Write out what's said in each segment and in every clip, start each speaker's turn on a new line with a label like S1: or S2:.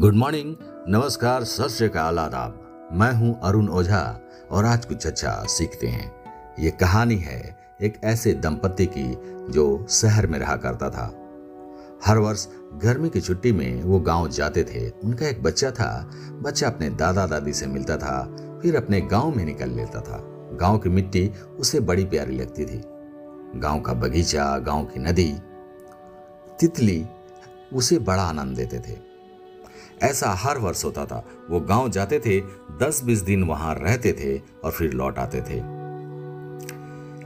S1: Good morning, नमस्कार, सत श्रीकाल आदाब। मैं हूँ अरुण ओझा और आज कुछ अच्छा सीखते हैं। ये कहानी है एक ऐसे दंपति की जो शहर में रहा करता था। हर वर्ष गर्मी की छुट्टी में वो गाँव जाते थे। उनका एक बच्चा था। बच्चा अपने दादा दादी से मिलता था, फिर अपने गाँव में निकल लेता था। गाँव की मिट्टी उसे बड़ी प्यारी लगती थी। गाँव का बगीचा, गाँव की नदी, तितली उसे बड़ा आनंद देते थे। ऐसा हर वर्ष होता था। वो गाँव जाते थे दस बीस दिन वहाँ रहते थे और फिर लौट आते थे।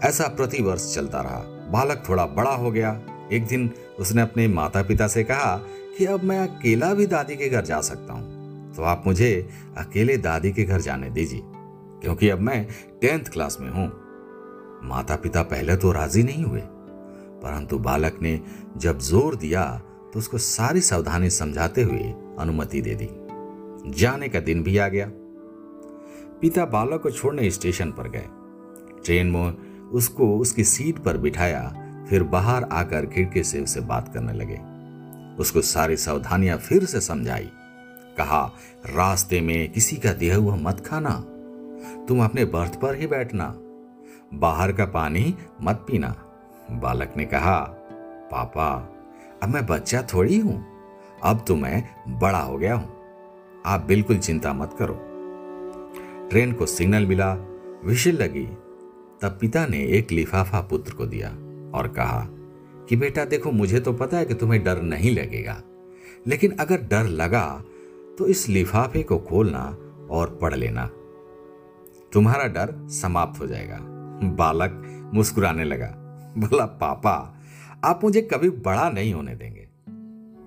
S1: ऐसा प्रति वर्ष चलता रहा। बालक थोड़ा बड़ा हो गया। एक दिन उसने अपने माता पिता से कहा कि अब मैं अकेला भी दादी के घर जा सकता हूँ। तो आप मुझे अकेले दादी के घर जाने दीजिए, क्योंकि अब मैं टेंथ क्लास में हूँ। माता पिता पहले तो राज़ी नहीं हुए, परंतु बालक ने जब ज़ोर दिया तो उसको सारी सावधानी समझाते हुए अनुमति दे दी। जाने का दिन भी आ गया। पिता बालक को छोड़ने स्टेशन पर गए। ट्रेन में उसको उसकी सीट पर बिठाया, फिर बाहर आकर खिड़की से उसे बात करने लगे। उसको सारी सावधानियाँ फिर से समझाई। कहा, रास्ते में किसी का दिया हुआ मत खाना। तुम अपने बर्थ पर ही बैठना। बाहर का पानी मत पीना। बालक ने कहा, पापा, अब मैं बच्चा थोड़ी हूँ। अब तो मैं बड़ा हो गया हूँ। आप बिल्कुल चिंता मत करो। ट्रेन को सिग्नल मिला, विशिल लगी। तब पिता ने एक लिफाफा पुत्र को दिया और कहा कि बेटा, देखो, मुझे तो पता है कि तुम्हें डर नहीं लगेगा, लेकिन अगर डर लगा तो इस लिफाफे को खोलना और पढ़ लेना। तुम्हारा डर समाप्त हो जाएगा। बालक मुस्कुराने लगा। बोला, पापा, आप मुझे कभी बड़ा नहीं होने देंगे।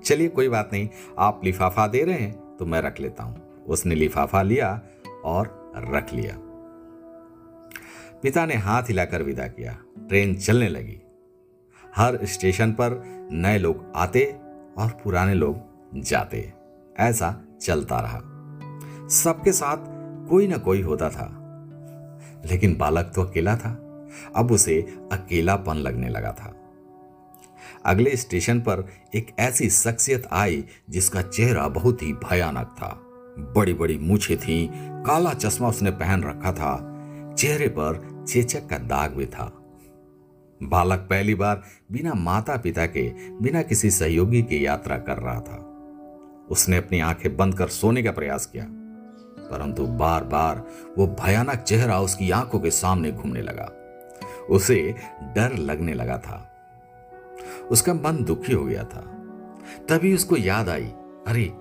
S1: चलिए कोई बात नहीं, आप लिफाफा दे रहे हैं तो मैं रख लेता हूँ। उसने लिफाफा लिया और रख लिया। पिता ने हाथ हिलाकर विदा किया। ट्रेन चलने लगी। हर स्टेशन पर नए लोग आते और पुराने लोग जाते। ऐसा चलता रहा। सबके साथ कोई ना कोई होता था। लेकिन बालक तो अकेला था। अब उसे अकेलापन लगने लगा था। अगले स्टेशन पर एक ऐसी शख्सियत आई जिसका चेहरा बहुत ही भयानक था। बड़ी बड़ी मूछे थी, काला चश्मा उसने पहन रखा था, चेहरे पर चेचक का दाग भी था। बालक पहली बार बिना माता पिता के, बिना किसी सहयोगी की यात्रा कर रहा था। उसने अपनी आँखें बंद कर सोने का प्रयास किया, परंतु बार बार वो भयानक चेहरा उसकी आँखों के सामने घूमने लगा। उसे डर लगने लगा था। उसका मन दुखी हो गया था। तभी उसको याद आई, अरे,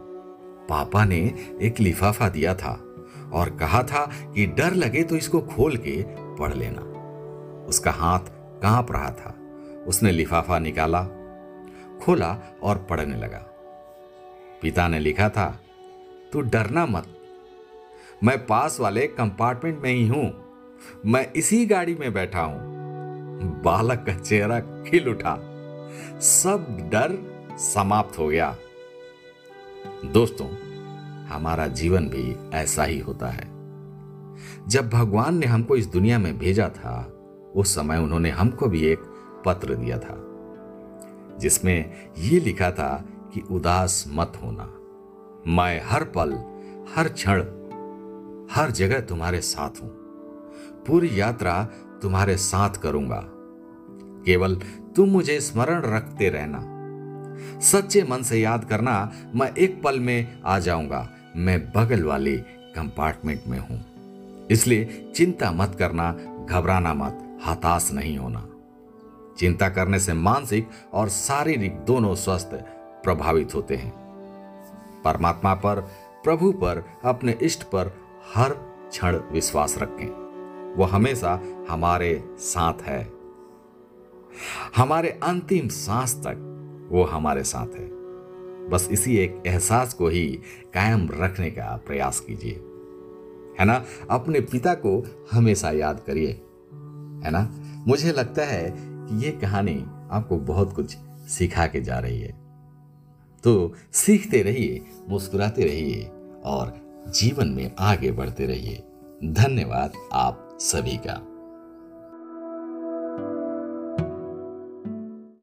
S1: पापा ने एक लिफाफा दिया था और कहा था कि डर लगे तो इसको खोल के पढ़ लेना। उसका हाथ काँप रहा था। उसने लिफाफा निकाला, खोला और पढ़ने लगा। पिता ने लिखा था, तू डरना मत। मैं पास वाले कंपार्टमेंट में ही हूँ। मैं इसी गाड़ी में बैठा हूँ। बालक का चेहरा खिल उठा। सब डर समाप्त हो गया। दोस्तों, हमारा जीवन भी ऐसा ही होता है। जब भगवान ने हमको इस दुनिया में भेजा था, उस समय उन्होंने हमको भी एक पत्र दिया था, जिसमें यह लिखा था कि उदास मत होना। मैं हर पल, हर क्षण, हर जगह तुम्हारे साथ हूँ। पूरी यात्रा तुम्हारे साथ करूँगा। केवल तुम मुझे स्मरण रखते रहना। सच्चे मन से याद करना, मैं एक पल में आ जाऊँगा। मैं बगल वाले कंपार्टमेंट में हूँ। इसलिए चिंता मत करना, घबराना मत, हताश नहीं होना। चिंता करने से मानसिक और शारीरिक दोनों स्वस्थ प्रभावित होते हैं। परमात्मा पर, प्रभु पर, अपने इष्ट पर हर क्षण विश्वास रखें। वो हमेशा हमारे साथ है। हमारे अंतिम सांस तक वो हमारे साथ है। बस इसी एक एहसास को ही कायम रखने का प्रयास कीजिए। है ना? अपने पिता को हमेशा याद करिए। है ना? मुझे लगता है कि ये कहानी आपको बहुत कुछ सिखा के जा रही है। तो सीखते रहिए, मुस्कुराते रहिए और जीवन में आगे बढ़ते रहिए। धन्यवाद आप सभी का।